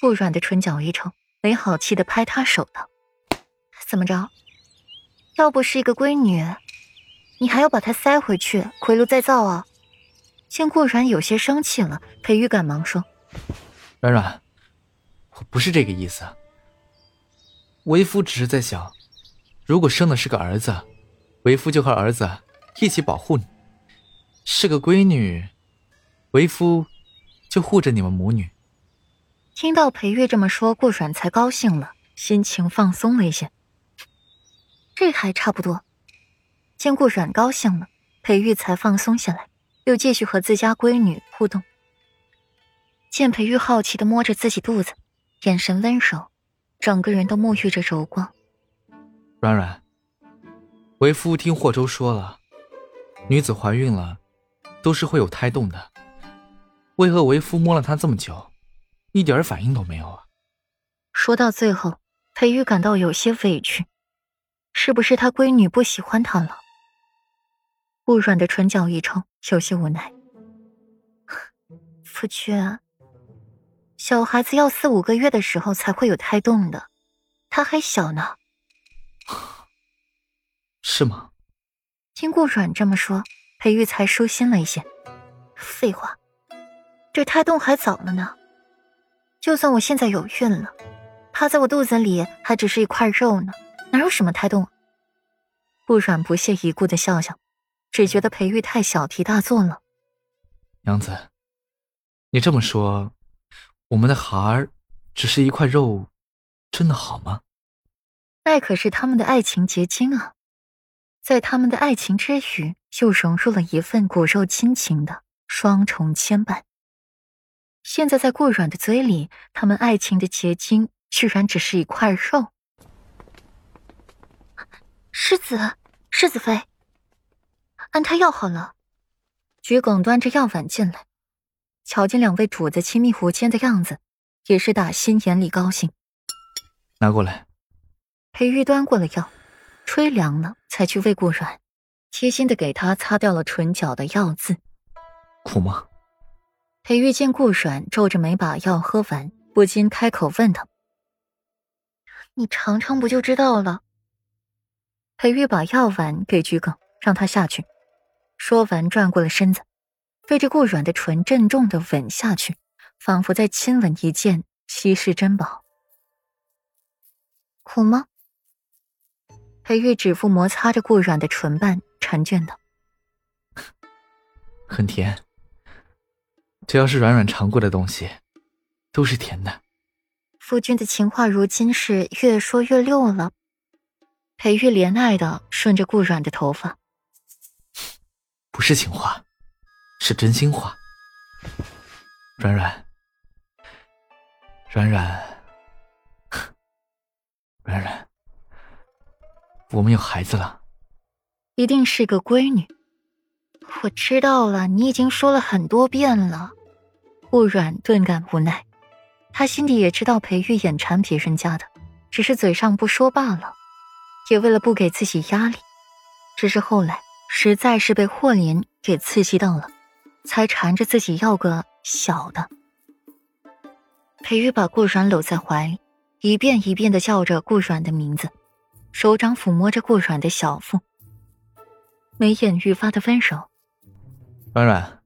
顾软的唇角一抽，没好气的拍他手道：“怎么着？要不是一个闺女，你还要把她塞回去，回炉再造啊？”见顾软有些生气了，裴玉赶忙说：“软软，我不是这个意思。为夫只是在想，如果生的是个儿子，为夫就和儿子一起保护你；是个闺女，为夫就护着你们母女。”听到裴玉这么说，顾软才高兴了，心情放松了一些。这还差不多。见顾软高兴了，裴玉才放松下来。又继续和自家闺女互动。见裴玉好奇的摸着自己肚子，眼神温柔，整个人都沐浴着柔光。软软，为夫听霍州说了，女子怀孕了，都是会有胎动的。为何为夫摸了她这么久，一点反应都没有啊？说到最后，裴玉感到有些委屈，是不是他闺女不喜欢他了？顾软的唇角一抽，有些无奈。夫君，小孩子要四五个月的时候才会有胎动的，他还小呢。是吗？听顾软这么说，裴玉才舒心了一些。废话，这胎动还早了呢。就算我现在有孕了，趴在我肚子里还只是一块肉呢，哪有什么胎动？不软不屑一顾的笑笑。只觉得裴玉太小题大做了。娘子，你这么说，我们的孩儿只是一块肉，真的好吗？那可是他们的爱情结晶啊，在他们的爱情之余，又融入了一份骨肉亲情的双重牵绊。现在在顾软的嘴里，他们爱情的结晶居然只是一块肉。世子，世子妃。安胎药好了，桔梗端着药碗进来，瞧见两位主子亲密无间的样子，也是打心眼里高兴。拿过来。裴玉端过了药，吹凉了才去喂顾软，贴心的给他擦掉了唇角的药渍。苦吗？裴玉见顾软皱着眉把药喝完，不禁开口问他：“你尝尝不就知道了？”裴玉把药碗给鞠梗，让他下去。说完，转过了身子，对着顾软的唇郑重的吻下去，仿佛在亲吻一件稀世珍宝。苦吗？裴玉指腹摩擦着顾软的唇瓣，婵倦道：“很甜。只要是软软尝过的东西，都是甜的。”夫君的情话如今是越说越溜了。裴玉怜爱的顺着顾软的头发。不是情话，是真心话。软软，软软，软软，我们有孩子了，一定是个闺女。我知道了，你已经说了很多遍了。顾软顿感无奈，他心里也知道裴玉眼馋别人家的，只是嘴上不说罢了。也为了不给自己压力，只是后来。实在是被霍林给刺激到了，才缠着自己要个小的。裴玉把顾软搂在怀里，一遍一遍的叫着顾软的名字，手掌抚摸着顾软的小腹，眉眼愈发的温柔。软软，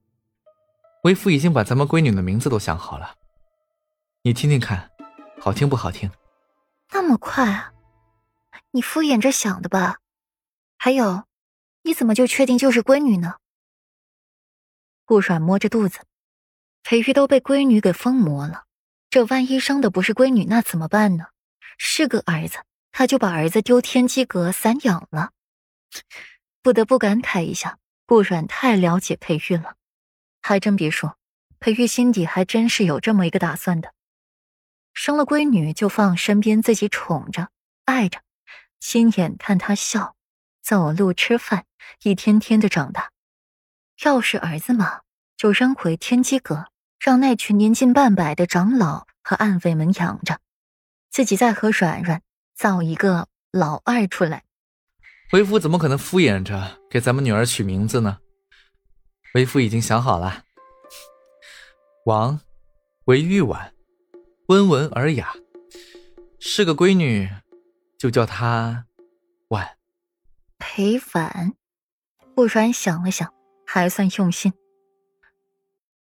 为夫已经把咱们闺女的名字都想好了，你听听看，好听不好听？那么快啊？你敷衍着想的吧？还有。你怎么就确定就是闺女呢？顾软摸着肚子，裴玉都被闺女给疯魔了。这万一生的不是闺女，那怎么办呢？是个儿子，他就把儿子丢天机阁散养了。不得不感慨一下，顾软太了解裴玉了。还真别说，裴玉心底还真是有这么一个打算的：生了闺女就放身边自己宠着、爱着，亲眼看她笑。走路吃饭，一天天的长大。要是儿子嘛，就扔回天机阁，让那群年近半百的长老和暗卫们养着，自己再和软软造一个老二出来。为夫怎么可能敷衍着给咱们女儿取名字呢？为夫已经想好了，王为玉婉，温文尔雅，是个闺女，就叫她婉。裴婉，顾然想了想，还算用心。